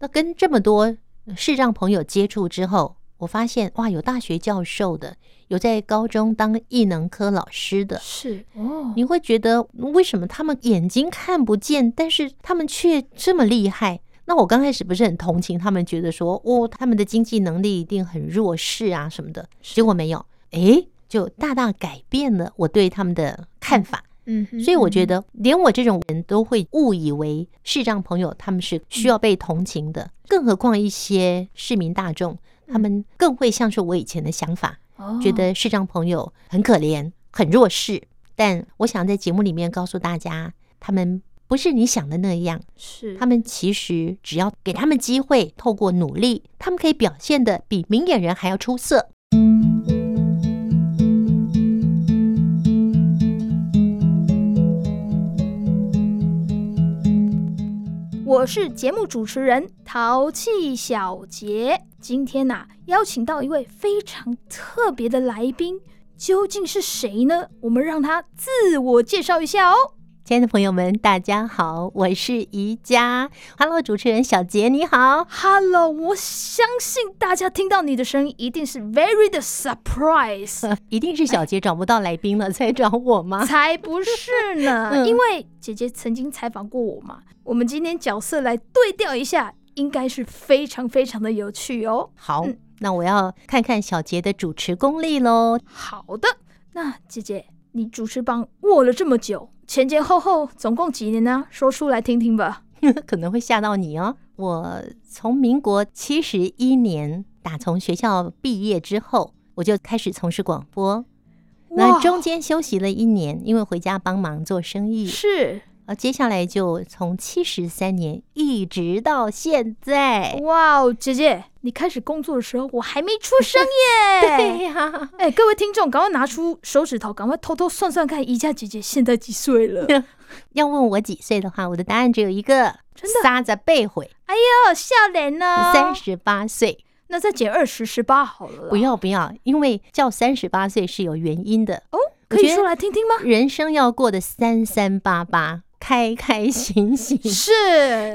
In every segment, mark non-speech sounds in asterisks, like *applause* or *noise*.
那跟这么多视障朋友接触之后，我发现哇，有大学教授的，有在高中当艺能科老师的，是哦。你会觉得为什么他们眼睛看不见，但是他们却这么厉害？那我刚开始不是很同情他们，觉得说哦，他们的经济能力一定很弱势啊什么的。结果没有，诶，就大大改变了我对他们的看法。嗯，所以我觉得连我这种人都会误以为视障朋友他们是需要被同情的，更何况一些市民大众。他们更会像是我以前的想法，觉得视障朋友很可怜、很弱势。但我想在节目里面告诉大家，他们不是你想的那样。是，他们其实只要给他们机会，透过努力，他们可以表现的比明眼人还要出色。我是节目主持人淘气小杰，今天呐、啊、邀请到一位非常特别的来宾，究竟是谁呢？我们让他自我介绍一下哦。亲爱的朋友们，大家好，我是宜家。Hello，主持人小杰，你好。Hello，我相信大家听到你的声音一定是 very 的 surprise，*laughs* 一定是小杰找不到来宾了才找我吗？才不是呢，*laughs* 因为姐姐曾经采访过我嘛。我们今天角色来对调一下，应该是非常非常的有趣哦。好，嗯、那我要看看小杰的主持功力喽。好的，那姐姐，你主持棒握了这么久。前前后后总共几年呢？说出来听听吧。*laughs* 可能会吓到你哦。我从民国七十一年打从学校毕业之后，我就开始从事广播。那中间休息了一年，因为回家帮忙做生意。是。啊，接下来就从七十三年一直到现在。哇哦，姐姐，你开始工作的时候我还没出生 *laughs* 耶！对 *laughs* 呀、啊，哎，各位听众，赶快拿出手指头，赶快偷偷算算看，宜家姐姐现在几岁了？*laughs* 要问我几岁的话，我的答案只有一个，真的，撒着背悔。哎呦，笑脸呢？三十八岁，那再减二十，十八好了。不要不要，因为叫三十八岁是有原因的哦。可以说来听听吗？人生要过得三三八八。开开心心 *laughs* 是，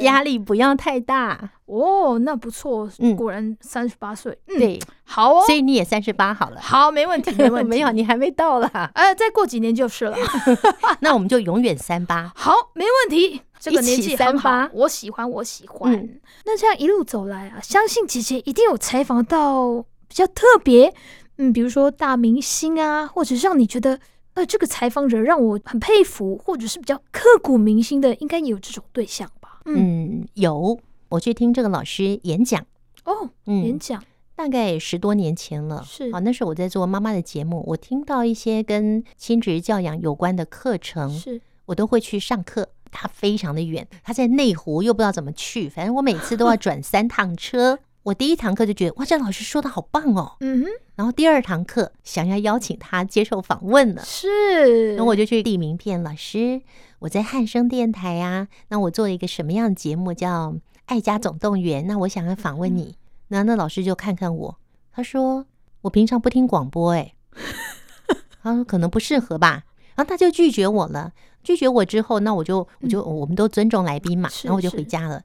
压力不要太大哦。那不错，嗯，果然三十八岁，嗯，对，好哦。所以你也三十八好了，好，没问题，*laughs* 没问题。没有，你还没到啦。呃，再过几年就是了。*laughs* 那我们就永远三八，好，没问题。这个年纪很好，三八，我喜欢，我喜欢。嗯，那这样一路走来啊，相信姐姐一定有采访到比较特别，嗯，比如说大明星啊，或者是让你觉得。呃，这个采访者让我很佩服，或者是比较刻骨铭心的，应该也有这种对象吧？嗯，嗯，有，我去听这个老师演讲哦，嗯，演讲大概十多年前了，是啊，那时候我在做妈妈的节目，我听到一些跟亲职教养有关的课程，是我都会去上课。他非常的远，他在内湖，又不知道怎么去，反正我每次都要转三趟车。我第一堂课就觉得哇，这老师说的好棒哦，嗯哼。然后第二堂课想要邀请他接受访问了，是。然后我就去递名片，老师，我在汉声电台啊，那我做了一个什么样的节目叫《爱家总动员》，那我想要访问你。那、嗯、那老师就看看我，他说我平常不听广播，哎，*laughs* 他说可能不适合吧，然后他就拒绝我了。拒绝我之后，那我就我就我们都尊重来宾嘛，然后我就回家了。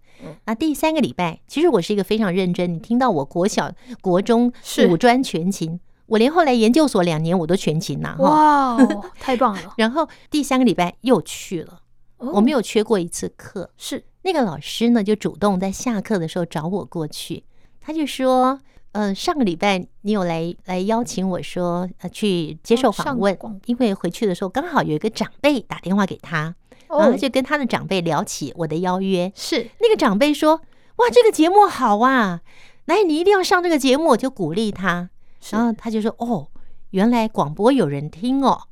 那第三个礼拜，其实我是一个非常认真。你听到我国小、国中五专全勤，我连后来研究所两年我都全勤呐。哇，*laughs* 太棒了！然后第三个礼拜又去了，我没有缺过一次课。是那个老师呢，就主动在下课的时候找我过去，他就说。嗯、呃，上个礼拜你有来来邀请我说，呃，去接受访问，因为回去的时候刚好有一个长辈打电话给他，然后就跟他的长辈聊起我的邀约。是那个长辈说：“哇，这个节目好啊，来，你一定要上这个节目。”我就鼓励他，然后他就说：“哦，原来广播有人听哦。”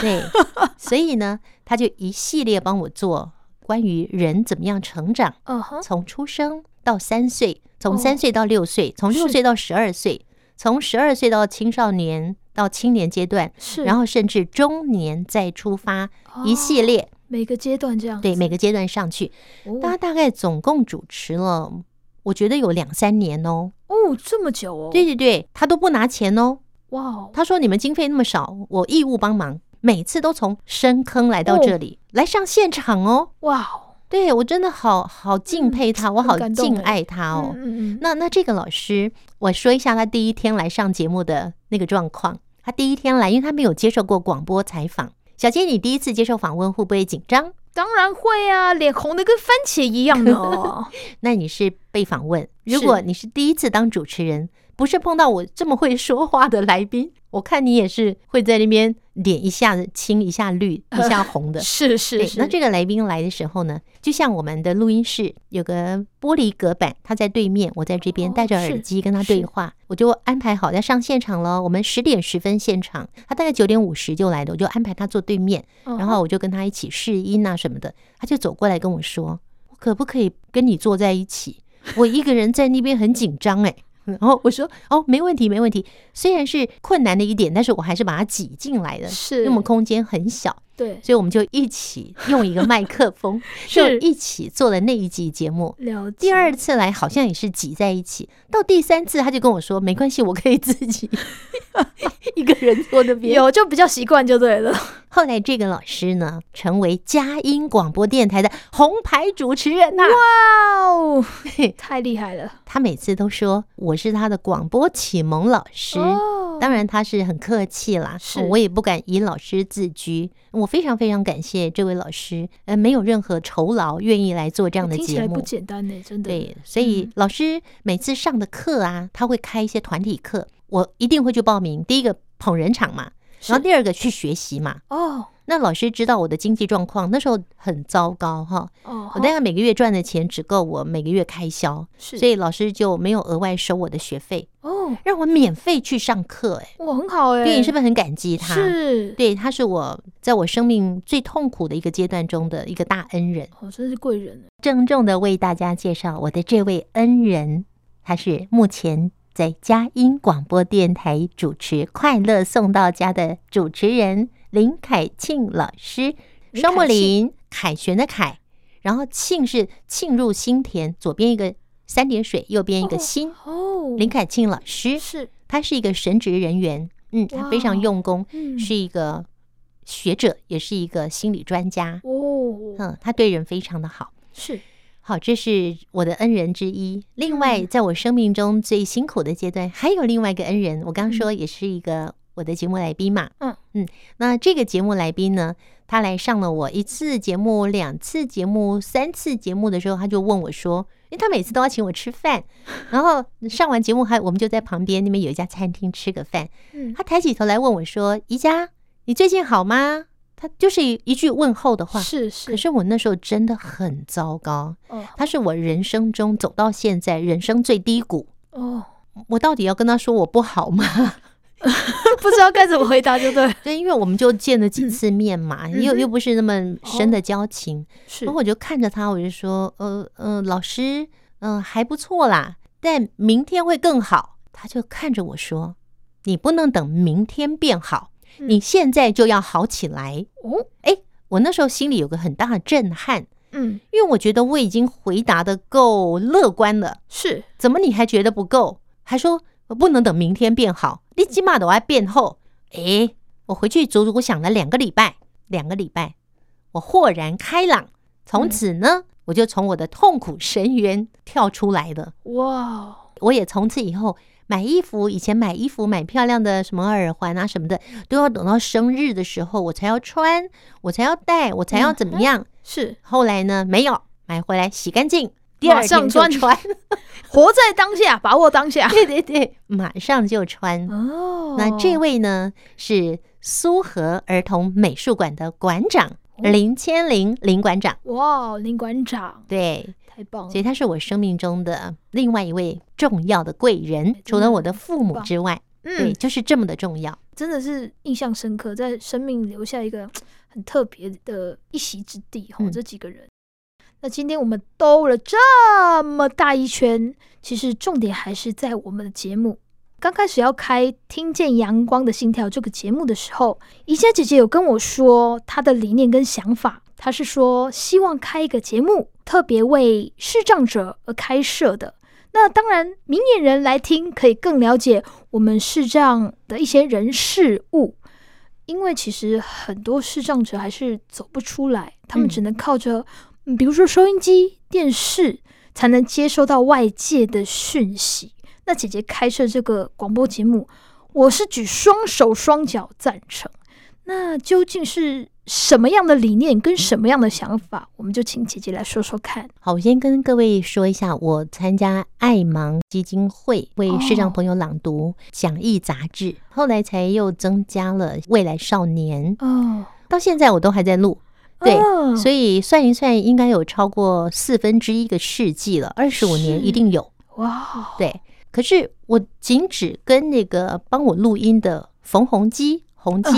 对，*laughs* 所以呢，他就一系列帮我做关于人怎么样成长，从出生到三岁。从三岁到六岁，从六岁到十二岁，从十二岁到青少年到青年阶段，是，然后甚至中年再出发，一系列。每个阶段这样，对，每个阶段上去，他大概总共主持了，我觉得有两三年哦，哦，这么久哦，对对对，他都不拿钱哦，哇，他说你们经费那么少，我义务帮忙，每次都从深坑来到这里来上现场哦，哇，对我真的好好敬佩他，嗯、我好敬爱他哦。那那这个老师，我说一下他第一天来上节目的那个状况。他第一天来，因为他没有接受过广播采访。小杰，你第一次接受访问会不会紧张？当然会啊，脸红的跟番茄一样的哦。*laughs* 那你是被访问，如果你是第一次当主持人，不是碰到我这么会说话的来宾，我看你也是会在那边脸一下子青一下绿一下红的。是是是。那这个来宾来的时候呢，就像我们的录音室有个玻璃隔板，他在对面，我在这边戴着耳机跟他对话，我就安排好要上现场了。我们十点十分现场，他大概九点五十就来的，我就安排他坐对面，然后我就跟他一起试音啊什么的。他就走过来跟我说：“我可不可以跟你坐在一起？我一个人在那边很紧张哎。”然后我说哦，没问题，没问题。虽然是困难的一点，但是我还是把它挤进来的。是，因为我们空间很小，对，所以我们就一起用一个麦克风，*laughs* 就一起做了那一集节目。了。第二次来好像也是挤在一起，到第三次他就跟我说没关系，我可以自己 *laughs* 一个人坐那边，有就比较习惯就对了。*laughs* 后来这个老师呢，成为佳音广播电台的红牌主持人呐！哇哦，太厉害了！他每次都说我是他的广播启蒙老师，哦、当然他是很客气啦，是我也不敢以老师自居。我非常非常感谢这位老师，呃，没有任何酬劳，愿意来做这样的节目，听起来不简单呢，真的。对，所以老师每次上的课啊，他会开一些团体课，我一定会去报名。第一个捧人场嘛。然后第二个去学习嘛，哦，那老师知道我的经济状况那时候很糟糕哈，哦，我大概每个月赚的钱只够我每个月开销，所以老师就没有额外收我的学费，哦，让我免费去上课，哎，哇，很好哎，对，你是不是很感激他？是，对，他是我在我生命最痛苦的一个阶段中的一个大恩人，哦，真是贵人。郑重的为大家介绍我的这位恩人，他是目前。在佳音广播电台主持《快乐送到家》的主持人林凯庆老师，双木林，凯旋的凯，然后庆是沁入心田，左边一个三点水，右边一个心。哦，林凯庆老师是，他是一个神职人员，嗯，他非常用功，是一个学者，也是一个心理专家。哦，嗯，他对人非常的好，是。好，这是我的恩人之一。另外，在我生命中最辛苦的阶段，还有另外一个恩人。我刚刚说也是一个我的节目来宾嘛。嗯嗯，那这个节目来宾呢，他来上了我一次节目、两次节目、三次节目的时候，他就问我说：“因为他每次都要请我吃饭，*laughs* 然后上完节目还我们就在旁边那边有一家餐厅吃个饭。”嗯，他抬起头来问我说：“宜家，你最近好吗？”他就是一一句问候的话，是是。可是我那时候真的很糟糕，哦，他是我人生中走到现在人生最低谷哦。我到底要跟他说我不好吗？*laughs* 不知道该怎么回答，就对。*laughs* 对，因为我们就见了几次面嘛，嗯、又又不是那么深的交情，是。然后我就看着他，我就说，呃呃，老师，嗯、呃，还不错啦，但明天会更好。他就看着我说，你不能等明天变好。你现在就要好起来。哦！哎，我那时候心里有个很大的震撼，嗯，因为我觉得我已经回答的够乐观了，是，怎么你还觉得不够？还说不能等明天变好，你起码都要变后。哎，我回去足足想了两个礼拜，两个礼拜，我豁然开朗，从此呢，我就从我的痛苦深渊跳出来了。哇，我也从此以后。买衣服，以前买衣服买漂亮的什么耳环啊什么的，都要等到生日的时候我才要穿，我才要戴，我才要怎么样？嗯、是后来呢？没有买回来洗干净，第二天就穿。*laughs* *laughs* 活在当下，把握当下。对对对，马上就穿。哦，那这位呢是苏荷儿童美术馆的馆长林千灵林馆长。哇，林馆长，对。太棒了！所以他是我生命中的另外一位重要的贵人，除了我的父母之外，嗯，对，就是这么的重要，真的是印象深刻，在生命留下一个很特别的一席之地哈。这几个人，那今天我们兜了这么大一圈，其实重点还是在我们的节目。刚开始要开《听见阳光的心跳》这个节目的时候，宜家姐姐有跟我说她的理念跟想法。她是说希望开一个节目，特别为视障者而开设的。那当然，明眼人来听可以更了解我们视障的一些人事物。因为其实很多视障者还是走不出来，他们只能靠着嗯，比如说收音机、电视，才能接收到外界的讯息。那姐姐开设这个广播节目，我是举双手双脚赞成。那究竟是什么样的理念跟什么样的想法？我们就请姐姐来说说看。好，我先跟各位说一下，我参加爱盲基金会为视障朋友朗读讲义杂志，哦，后来才又增加了未来少年。哦，到现在我都还在录。对，哦，所以算一算，应该有超过四分之一个世纪了，二十五年一定有。哇，对。可是我仅只跟那个帮我录音的冯宏基。宏基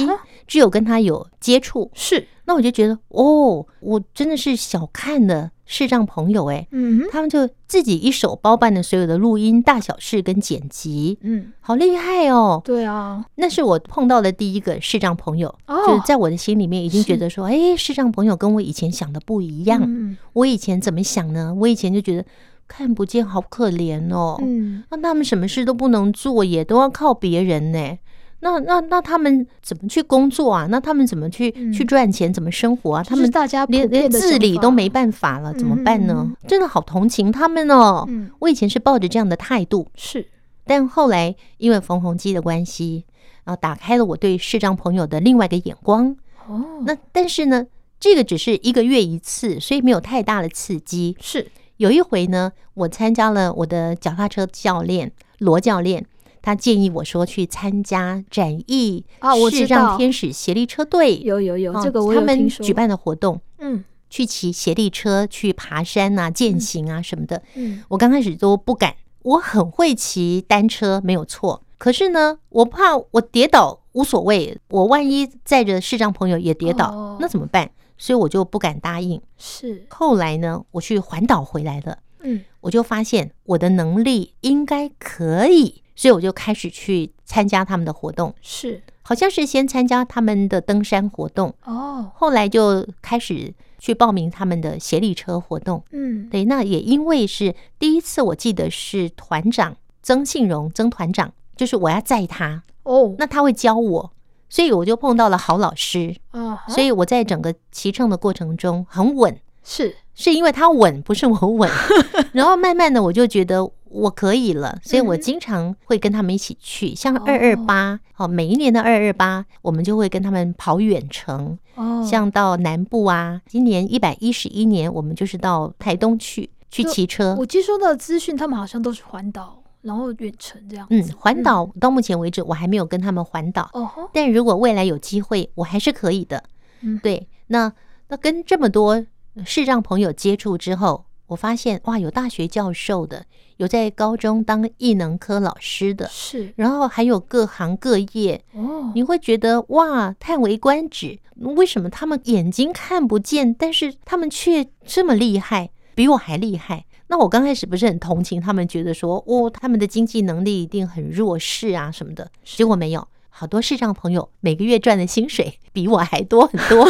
只有跟他有接触，是，那我就觉得哦，我真的是小看了视障朋友哎，嗯，他们就自己一手包办的所有的录音大小事跟剪辑，嗯，好厉害哦，对啊，那是我碰到的第一个视障朋友，哦，就是在我的心里面已经觉得说，哎，视障朋友跟我以前想的不一样，嗯，我以前怎么想呢？我以前就觉得看不见好可怜哦，嗯，那他们什么事都不能做，也都要靠别人呢。那那那他们怎么去工作啊？那他们怎么去、嗯、去赚钱？怎么生活啊？他们大家连连自理都没办法了，怎么办呢？嗯、真的好同情他们哦。嗯、我以前是抱着这样的态度，是，但后来因为冯鸿基的关系，然后打开了我对视障朋友的另外一个眼光。哦，那但是呢，这个只是一个月一次，所以没有太大的刺激。是有一回呢，我参加了我的脚踏车教练罗教练。他建议我说去参加展翼视障天使协力车队，有有有，这个。他们举办的活动，嗯，去骑协力车，去爬山啊、践行啊什么的。嗯，我刚开始都不敢，我很会骑单车，没有错。可是呢，我怕我跌倒无所谓，我万一载着视障朋友也跌倒，那怎么办？所以我就不敢答应。是。后来呢，我去环岛回来了，嗯，我就发现我的能力应该可以。所以我就开始去参加他们的活动，是。好像是先参加他们的登山活动哦，后来就开始去报名他们的协力车活动，嗯，对，那也因为是第一次，我记得是团长曾庆荣曾团长，就是我要载他。哦，那他会教我，所以我就碰到了好老师。啊，所以我在整个骑乘的过程中很稳，是。是因为他稳，不是我稳，*laughs* 然后慢慢的我就觉得。我可以了，所以我经常会跟他们一起去，嗯、像二二八，哦，每一年的二二八，我们就会跟他们跑远程，哦，像到南部啊，今年一百一十一年，我们就是到台东去去骑车。我接收到的资讯，他们好像都是环岛，然后远程这样。嗯，环岛到目前为止，我还没有跟他们环岛，哦、嗯，但如果未来有机会，我还是可以的。嗯，对，那那跟这么多视障朋友接触之后。我发现哇，有大学教授的，有在高中当艺能科老师的，是，然后还有各行各业哦。你会觉得哇，叹为观止，为什么他们眼睛看不见，但是他们却这么厉害，比我还厉害？那我刚开始不是很同情他们，觉得说哦，他们的经济能力一定很弱势啊什么的。结果没有，好多视障朋友每个月赚的薪水比我还多很多，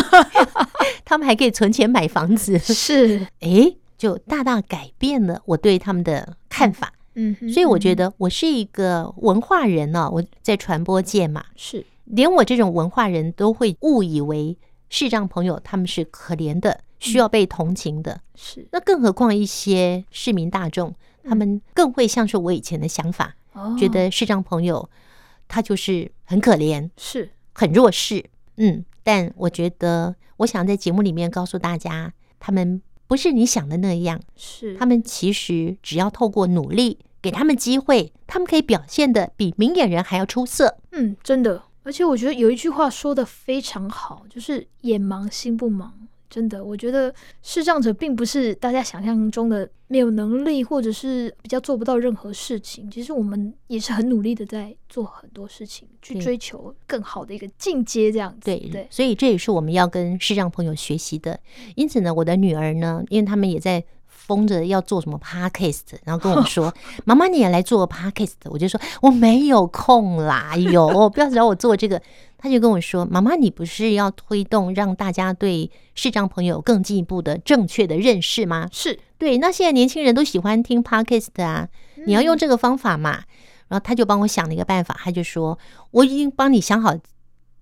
*laughs* 他们还可以存钱买房子。是，*laughs* 哎。就大大改变了我对他们的看法，嗯，所以我觉得我是一个文化人呢。我在传播界嘛，是连我这种文化人都会误以为视障朋友他们是可怜的，需要被同情的，是。那更何况一些市民大众，他们更会像是我以前的想法，觉得视障朋友他就是很可怜，是。很弱势，嗯，但我觉得我想在节目里面告诉大家，他们。不是你想的那样，是。他们其实只要透过努力，给他们机会，他们可以表现的比明眼人还要出色。嗯，真的，而且我觉得有一句话说的非常好，就是眼盲心不盲。真的，我觉得视障者并不是大家想象中的没有能力，或者是比较做不到任何事情。其实我们也是很努力的在做很多事情，去追求更好的一个进阶，这样子。对对，所以这也是我们要跟视障朋友学习的。因此呢，我的女儿呢，因为他们也在。疯着要做什么 podcast，然后跟我说：“ *laughs* 妈妈，你也来做 podcast。”我就说：“我没有空啦，有 *laughs* 不要找我做这个。”他就跟我说：“妈妈，你不是要推动让大家对视障朋友更进一步的正确的认识吗？”是对。那现在年轻人都喜欢听 podcast 啊，你要用这个方法嘛。然后他就帮我想了一个办法，他就说：“我已经帮你想好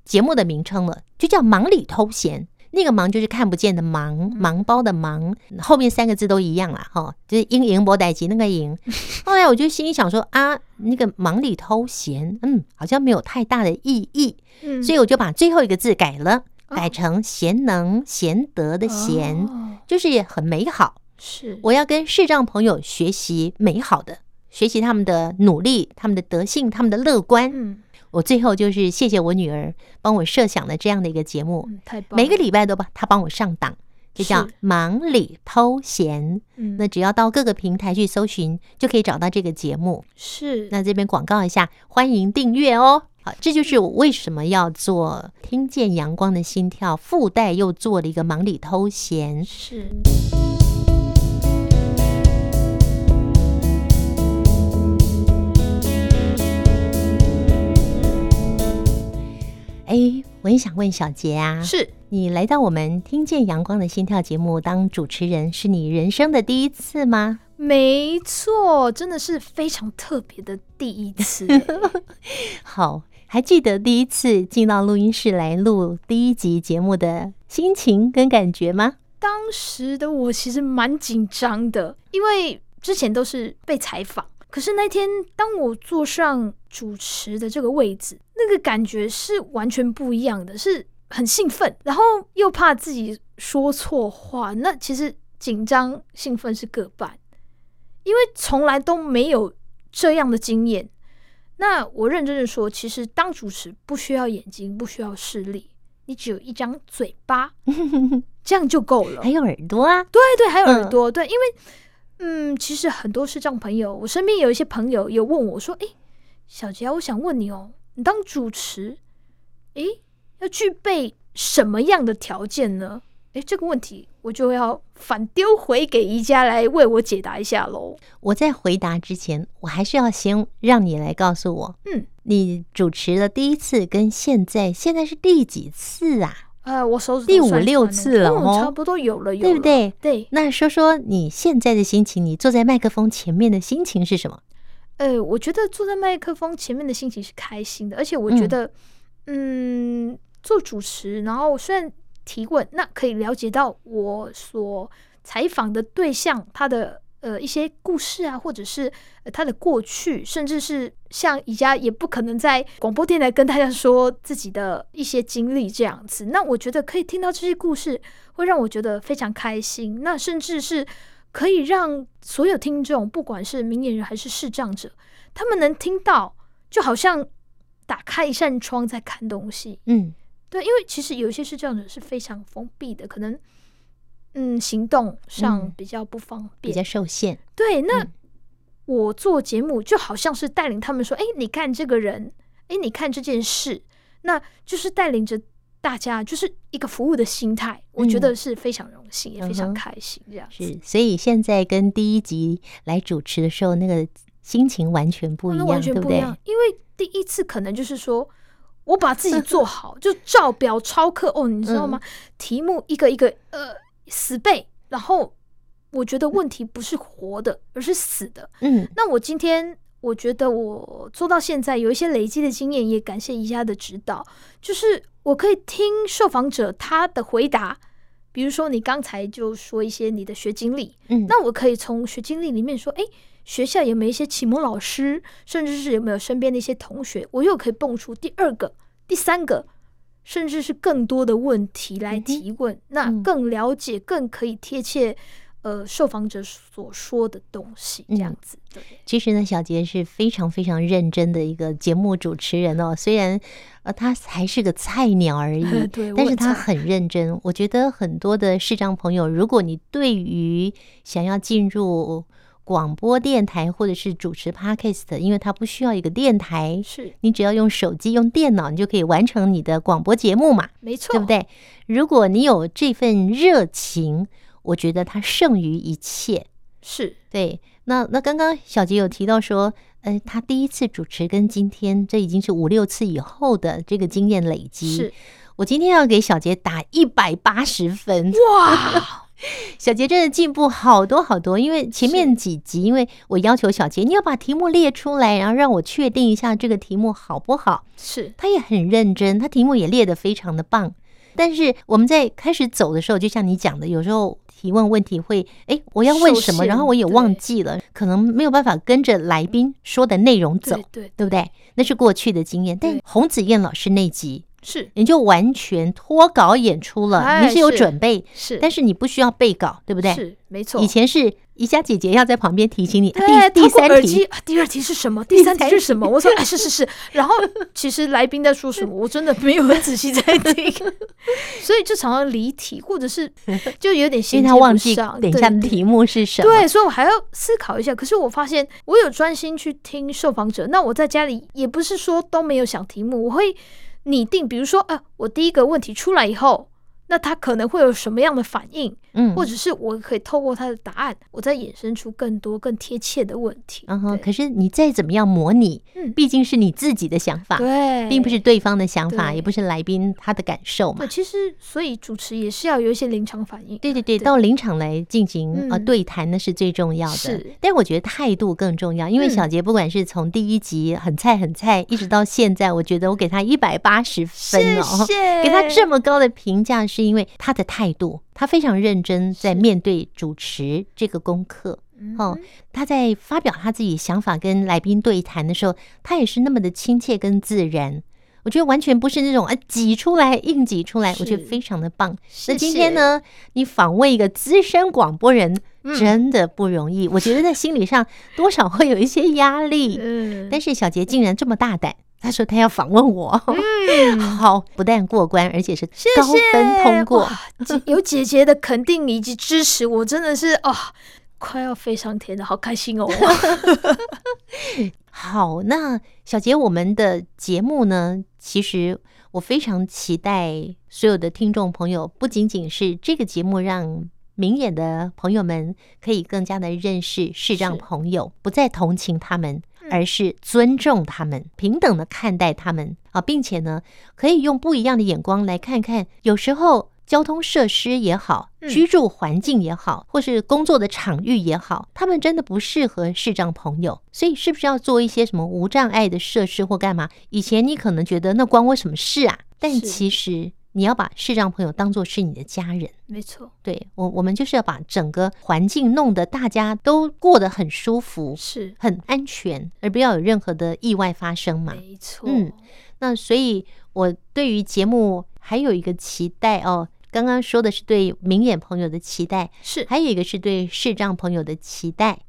节目的名称了，就叫忙里偷闲。”那个忙就是看不见的忙，忙包的忙，后面三个字都一样啦，哈，就是英赢博代吉那个赢。*laughs* 后来我就心里想说啊，那个忙里偷闲，嗯，好像没有太大的意义，嗯，所以我就把最后一个字改了，改成贤能贤德的贤，就是很美好。是，我要跟视障朋友学习美好的，学习他们的努力，他们的德性，他们的乐观。嗯。我最后就是谢谢我女儿帮我设想了这样的一个节目，嗯、太棒，每个礼拜都帮她帮我上档，就叫忙里偷闲。嗯，那只要到各个平台去搜寻，就可以找到这个节目。是，那这边广告一下，欢迎订阅哦。好，这就是我为什么要做听见阳光的心跳，附带又做了一个忙里偷闲。是。哎，我也想问小杰啊，是你来到我们听见阳光的心跳节目当主持人，是你人生的第一次吗？没错，真的是非常特别的第一次。*laughs* 好，还记得第一次进到录音室来录第一集节目的心情跟感觉吗？当时的我其实蛮紧张的，因为之前都是被采访。可是那天，当我坐上主持的这个位置，那个感觉是完全不一样的，是很兴奋，然后又怕自己说错话。那其实紧张、兴奋是各半，因为从来都没有这样的经验。那我认真的说，其实当主持不需要眼睛，不需要视力，你只有一张嘴巴，*laughs* 这样就够了。还有耳朵啊？对对，还有耳朵，嗯、对，因为。嗯，其实很多视障朋友，我身边有一些朋友有问我说：“诶，小杰，我想问你哦，你当主持，诶，要具备什么样的条件呢？”诶，这个问题我就要反丢回给宜家来为我解答一下喽。我在回答之前，我还是要先让你来告诉我，嗯，你主持的第一次跟现在，现在是第几次啊？呃，我手指第五六次了哦，差不多有了，有了，对不对？对。那说说你现在的心情，你坐在麦克风前面的心情是什么？呃，我觉得坐在麦克风前面的心情是开心的，而且我觉得，嗯，嗯，做主持，然后虽然提问，那可以了解到我所采访的对象他的。呃，一些故事啊，或者是他的过去，甚至是像宜家也不可能在广播电台跟大家说自己的一些经历这样子。那我觉得可以听到这些故事，会让我觉得非常开心。那甚至是可以让所有听众，不管是明眼人还是视障者，他们能听到，就好像打开一扇窗在看东西。嗯，对，因为其实有一些视障者是非常封闭的，可能。嗯，行动上比较不方便，比较受限。对，那我做节目就好像是带领他们说：“哎，你看这个人，哎，你看这件事。”那就是带领着大家，就是一个服务的心态。我觉得是非常荣幸，也非常开心这样子。是，所以现在跟第一集来主持的时候，那个心情完全不一样，完全不一样。因为第一次可能就是说我把自己做好，就照表抄课哦，你知道吗？题目一个一个呃。死背，然后我觉得问题不是活的，而是死的。嗯，那我今天我觉得我做到现在有一些累积的经验，也感谢宜家的指导，就是我可以听受访者他的回答，比如说你刚才就说一些你的学经历，嗯，那我可以从学经历里面说，哎，学校有没有一些启蒙老师，甚至是有没有身边的一些同学，我又可以蹦出第二个、第三个。甚至是更多的问题来提问，嗯、那更了解、更可以贴切，呃，受访者所说的东西，这样子。对，其实呢，小杰是非常非常认真的一个节目主持人哦。虽然呃，他还是个菜鸟而已，*laughs* 对，但是他很认真。我，我觉得很多的视障朋友，如果你对于想要进入广播电台或者是主持 Podcast，因为它不需要一个电台，是你只要用手机、用电脑，你就可以完成你的广播节目嘛？没错，对不对？如果你有这份热情，我觉得它胜于一切。是对。那那刚刚小杰有提到说，呃，他第一次主持跟今天这已经是五六次以后的这个经验累积。是我今天要给小杰打一百八十分。哇！*laughs* *laughs* 小杰真的进步好多好多，因为前面几集，因为我要求小杰你要把题目列出来，然后让我确定一下这个题目好不好。是，他也很认真，他题目也列得非常的棒。但是我们在开始走的时候，就像你讲的，有时候提问问题会，哎，我要问什么，然后我也忘记了，可能没有办法跟着来宾说的内容走，对，对，对不对？那是过去的经验。但洪子燕老师那集。是，你就完全脱稿演出了，哎、你是有准备，是，但是你不需要背稿，对不对？是，没错。以前是宜家姐姐要在旁边提醒你，对，第第三题，第二题是什么？*laughs* 第三题是什么？我说，哎，是是是。然后其实来宾在说什么，我真的没有很仔细在听，*laughs* 所以就常常离题，或者是 *laughs* 就有点心，因为他忘记等一下题目是什么，对，所以我还要思考一下。可是我发现我有专心去听受访者，那我在家里也不是说都没有想题目，我会。拟定，比如说，呃，我第一个问题出来以后。那他可能会有什么样的反应？嗯，或者是我可以透过他的答案，我再衍生出更多更贴切的问题。嗯哼，可是你再怎么样模拟，嗯，毕竟是你自己的想法，对，并不是对方的想法，也不是来宾他的感受嘛。对，其实所以主持也是要有一些临场反应。对对对，到临场来进行呃对谈，那是最重要的。是，但我觉得态度更重要，因为小杰不管是从第一集很菜很菜，一直到现在，我觉得我给他一百八十分哦，谢谢，给他这么高的评价是。是因为他的态度，他非常认真在面对主持这个功课。哦，他在发表他自己想法跟来宾对谈的时候，他也是那么的亲切跟自然。我觉得完全不是那种啊挤出来硬挤出来，我觉得非常的棒。那今天呢，你访问一个资深广播人，真的不容易。我觉得在心理上多少会有一些压力。但是小杰竟然这么大胆。他说他要访问我，嗯，*laughs* 好，不但过关，而且是高分通过。谢谢，有姐姐的肯定以及支持，我真的是哦，快要飞上天了，好开心哦。*laughs* 好，那小杰，我们的节目呢，其实我非常期待所有的听众朋友，不仅仅是这个节目让明眼的朋友们可以更加的认识视障朋友，不再同情他们。而是尊重他们，平等的看待他们啊，并且呢，可以用不一样的眼光来看看。有时候交通设施也好，居住环境也好，或是工作的场域也好，他们真的不适合视障朋友。所以，是不是要做一些什么无障碍的设施或干嘛？以前你可能觉得那关我什么事啊？但其实。你要把视障朋友当做是你的家人，没错。对，我，我们就是要把整个环境弄得大家都过得很舒服，是很安全，而不要有任何的意外发生嘛。没错。嗯，那所以，我对于节目还有一个期待哦。刚刚说的是对明眼朋友的期待，是还有一个是对视障朋友的期待。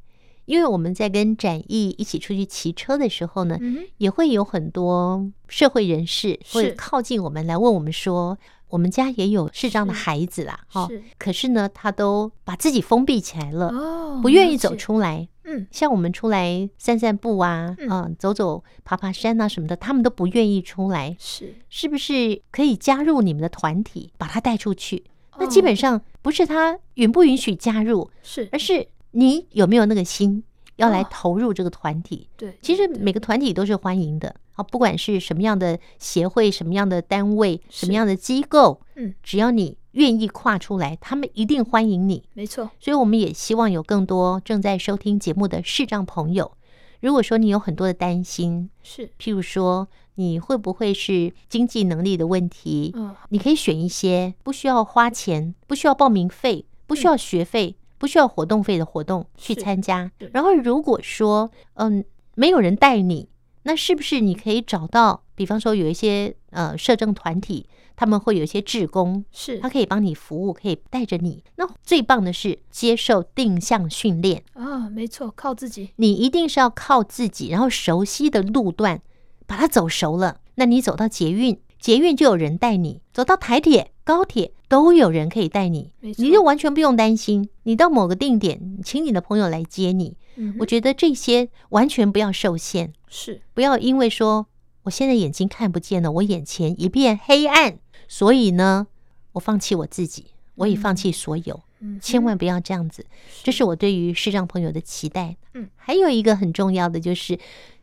因为我们在跟展翼一起出去骑车的时候呢，也会有很多社会人士会靠近我们来问我们说，我们家也有视障的孩子啦，哈，可是呢，他都把自己封闭起来了，不愿意走出来。嗯，像我们出来散散步啊，嗯，走走爬爬山啊什么的，他们都不愿意出来。是，是不是可以加入你们的团体，把他带出去？那基本上不是他允不允许加入，是，而是。你有没有那个心要来投入这个团体？哦、对，其实每个团体都是欢迎的啊，不管是什么样的协会、什么样的单位、什么样的机构，嗯，只要你愿意跨出来，他们一定欢迎你。没错，所以我们也希望有更多正在收听节目的视障朋友，如果说你有很多的担心，是，譬如说你会不会是经济能力的问题？嗯，你可以选一些不需要花钱、不需要报名费、不需要学费。嗯不需要活动费的活动去参加，然后如果说嗯没有人带你，那是不是你可以找到？比方说有一些呃社政团体，他们会有一些志工，是他可以帮你服务，可以带着你。那最棒的是接受定向训练啊，没错，靠自己，你一定是要靠自己，然后熟悉的路段把它走熟了，那你走到捷运，捷运就有人带你，走到台铁。高铁都有人可以带你，你就完全不用担心。你到某个定点，请你的朋友来接你。我觉得这些完全不要受限，是不要因为说我现在眼睛看不见了，我眼前一片黑暗，所以呢，我放弃我自己，我也放弃所有。千万不要这样子，这是我对于视障朋友的期待。嗯，还有一个很重要的就是。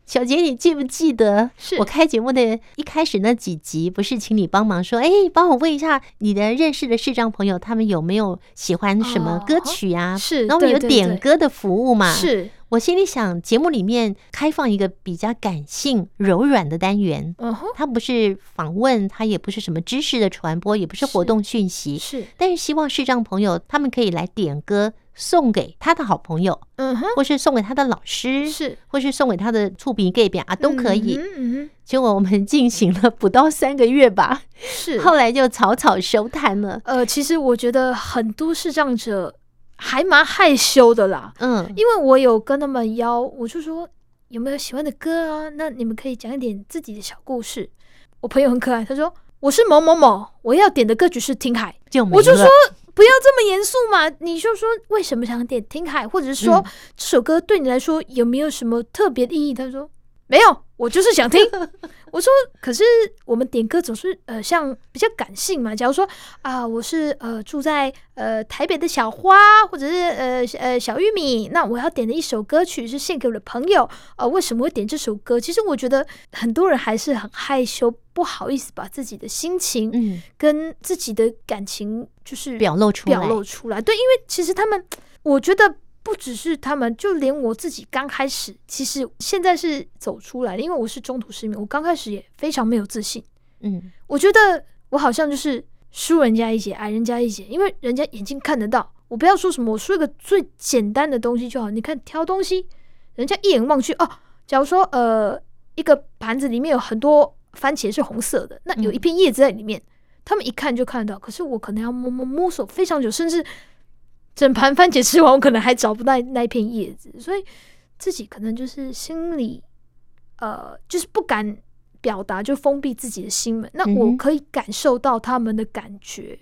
小杰，你记不记得是我开节目的一开始那几集，不是请你帮忙说，哎，帮我问一下你的认识的视障朋友，他们有没有喜欢什么歌曲啊？哦、是，然后我们有点歌的服务嘛？是。我心里想，节目里面开放一个比较感性、柔软的单元。它不是访问，它也不是什么知识的传播，也不是活动讯息。是，但是希望视障朋友他们可以来点歌，送给他的好朋友。嗯哼，或是送给他的老师，是，或是送给他的厝边隔壁啊，都可以。嗯哼，结果我们进行了不到三个月吧，是，后来就草草收摊了。呃，其实我觉得很多视障者。还蛮害羞的啦，嗯，因为我有跟他们邀，我就说有没有喜欢的歌啊？那你们可以讲一点自己的小故事。我朋友很可爱，他说我是某某某，我要点的歌曲是《听海》，就我就说不要这么严肃嘛，你就说为什么想点《听海》，或者是说、嗯、这首歌对你来说有没有什么特别的意义？他说没有。我就是想听，我说，可是我们点歌总是呃，像比较感性嘛。假如说啊，我是呃住在呃台北的小花，或者是呃呃小玉米，那我要点的一首歌曲是献给我的朋友呃。为什么会点这首歌？其实我觉得很多人还是很害羞，不好意思把自己的心情嗯跟自己的感情就是表露出来，表露出来。对，因为其实他们，我觉得。不只是他们，就连我自己刚开始，其实现在是走出来的，因为我是中途失明，我刚开始也非常没有自信。嗯，我觉得我好像就是输人家一截，矮人家一截，因为人家眼睛看得到。我不要说什么，我说一个最简单的东西就好。你看挑东西，人家一眼望去，哦，假如说呃一个盘子里面有很多番茄是红色的，那有一片叶子在里面，嗯，他们一看就看得到。可是我可能要摸摸摸索非常久，甚至。整盘番茄吃完，我可能还找不到那一片叶子，所以自己可能就是心里，呃，就是不敢表达，就封闭自己的心门。那我可以感受到他们的感觉。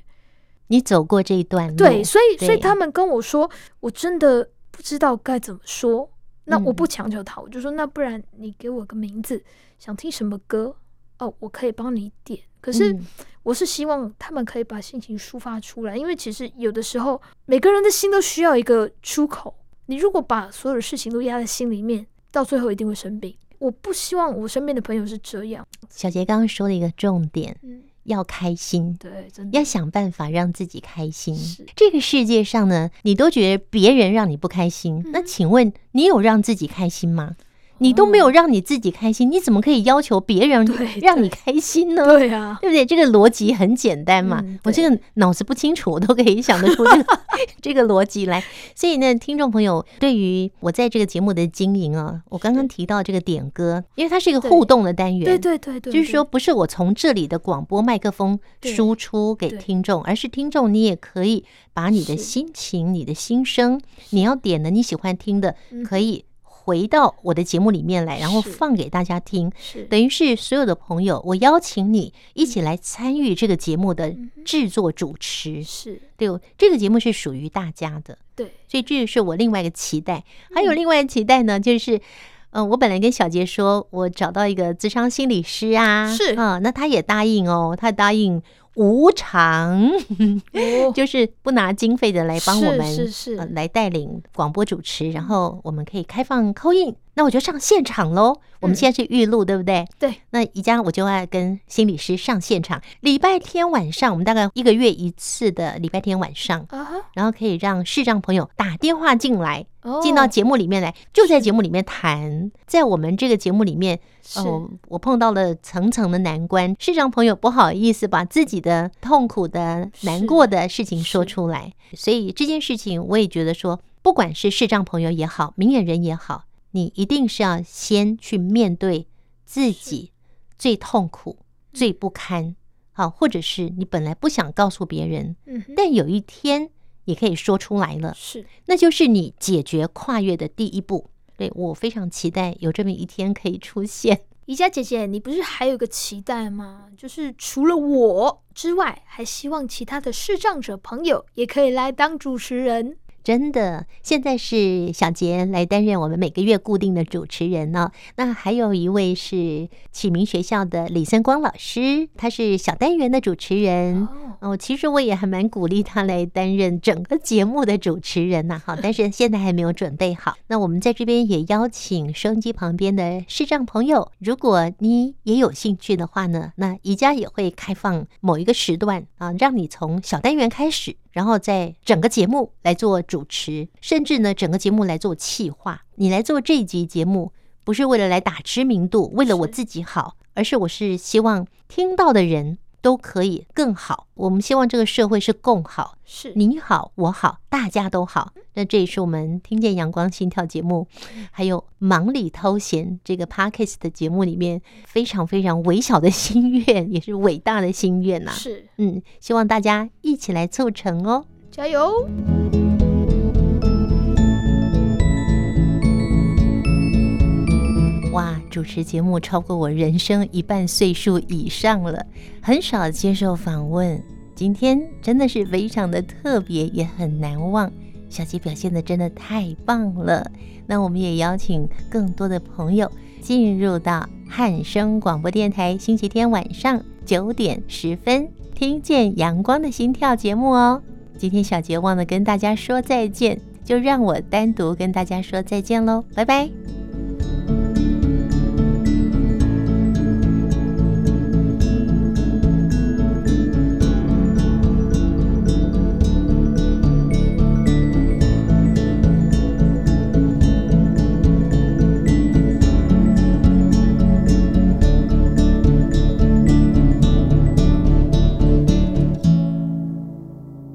你走过这一段路，对，所以所以他们跟我说，我真的不知道该怎么说。那我不强求他，我就说，那不然你给我个名字，想听什么歌哦，我可以帮你点。可是。我是希望他们可以把心情抒发出来，因为其实有的时候每个人的心都需要一个出口。你如果把所有的事情都压在心里面，到最后一定会生病。我不希望我身边的朋友是这样。小杰刚刚说了一个重点，嗯，要开心，对，真的要想办法让自己开心。这个世界上呢，你都觉得别人让你不开心，嗯，那请问你有让自己开心吗？你都没有让你自己开心，你怎么可以要求别人 *laughs* 让你开心呢？对呀，对不对？这个逻辑很简单嘛。我这个脑子不清楚，我都可以想得出这个 *laughs* 这个逻辑来。所以呢，听众朋友，对于我在这个节目的经营啊，我刚刚提到这个点歌，因为它是一个互动的单元，对对对对，就是说不是我从这里的广播麦克风输出给听众，而是听众你也可以把你的心情、你的心声，你要点的你喜欢听的，可以。回到我的节目里面来，然后放给大家听，是。等于是所有的朋友，我邀请你一起来参与这个节目的制作主持，是。对，这个节目是属于大家的，对，所以这是我另外一个期待。还有另外一个期待呢，就是，嗯、呃，我本来跟小杰说，我找到一个智商心理师啊，是啊、呃，那他也答应哦，他答应。无偿，*laughs* 就是不拿经费的来帮我们，是是是，呃，来带领广播主持，然后我们可以开放 call in。那我就上现场喽。我们现在是预录，对不对？对。那宜家我就要跟心理师上现场。礼拜天晚上，我们大概一个月一次的礼拜天晚上，然后可以让视障朋友打电话进来，进到节目里面来，就在节目里面谈。在我们这个节目里面，哦，我碰到了层层的难关，视障朋友不好意思把自己的痛苦的、难过的事情说出来，所以这件事情我也觉得说，不管是视障朋友也好，明眼人也好。你一定是要先去面对自己最痛苦、最不堪，好，或者是你本来不想告诉别人，但有一天也可以说出来了，是，那就是你解决跨越的第一步。对，我非常期待有这么一天可以出现。宜家姐姐，你不是还有个期待吗？就是除了我之外，还希望其他的视障者朋友也可以来当主持人。真的，现在是小杰来担任我们每个月固定的主持人呢、哦。那还有一位是启明学校的李森光老师，他是小单元的主持人。哦，其实我也还蛮鼓励他来担任整个节目的主持人呐。*laughs* 哈，但是现在还没有准备好。那我们在这边也邀请收音机旁边的视障朋友，如果你也有兴趣的话呢，那宜家也会开放某一个时段啊，让你从小单元开始。然后在整个节目来做主持，甚至呢，整个节目来做企划。你来做这一集节目，不是为了来打知名度，为了我自己好，而是我是希望听到的人。都可以更好。我们希望这个社会是共好，是你好我好，大家都好。那这也是我们听见阳光心跳节目，还有忙里偷闲这个 Podcast 的节目里面非常非常微小的心愿，也是伟大的心愿呐。是，嗯，希望大家一起来促成哦，加油！主持节目超过我人生一半岁数以上了，很少接受访问。今天真的是非常的特别，也很难忘。小杰表现的真的太棒了。那我们也邀请更多的朋友进入到汉声广播电台星期天晚上九点十分，听见阳光的心跳节目哦。今天小杰忘了跟大家说再见，就让我单独跟大家说再见喽，拜拜。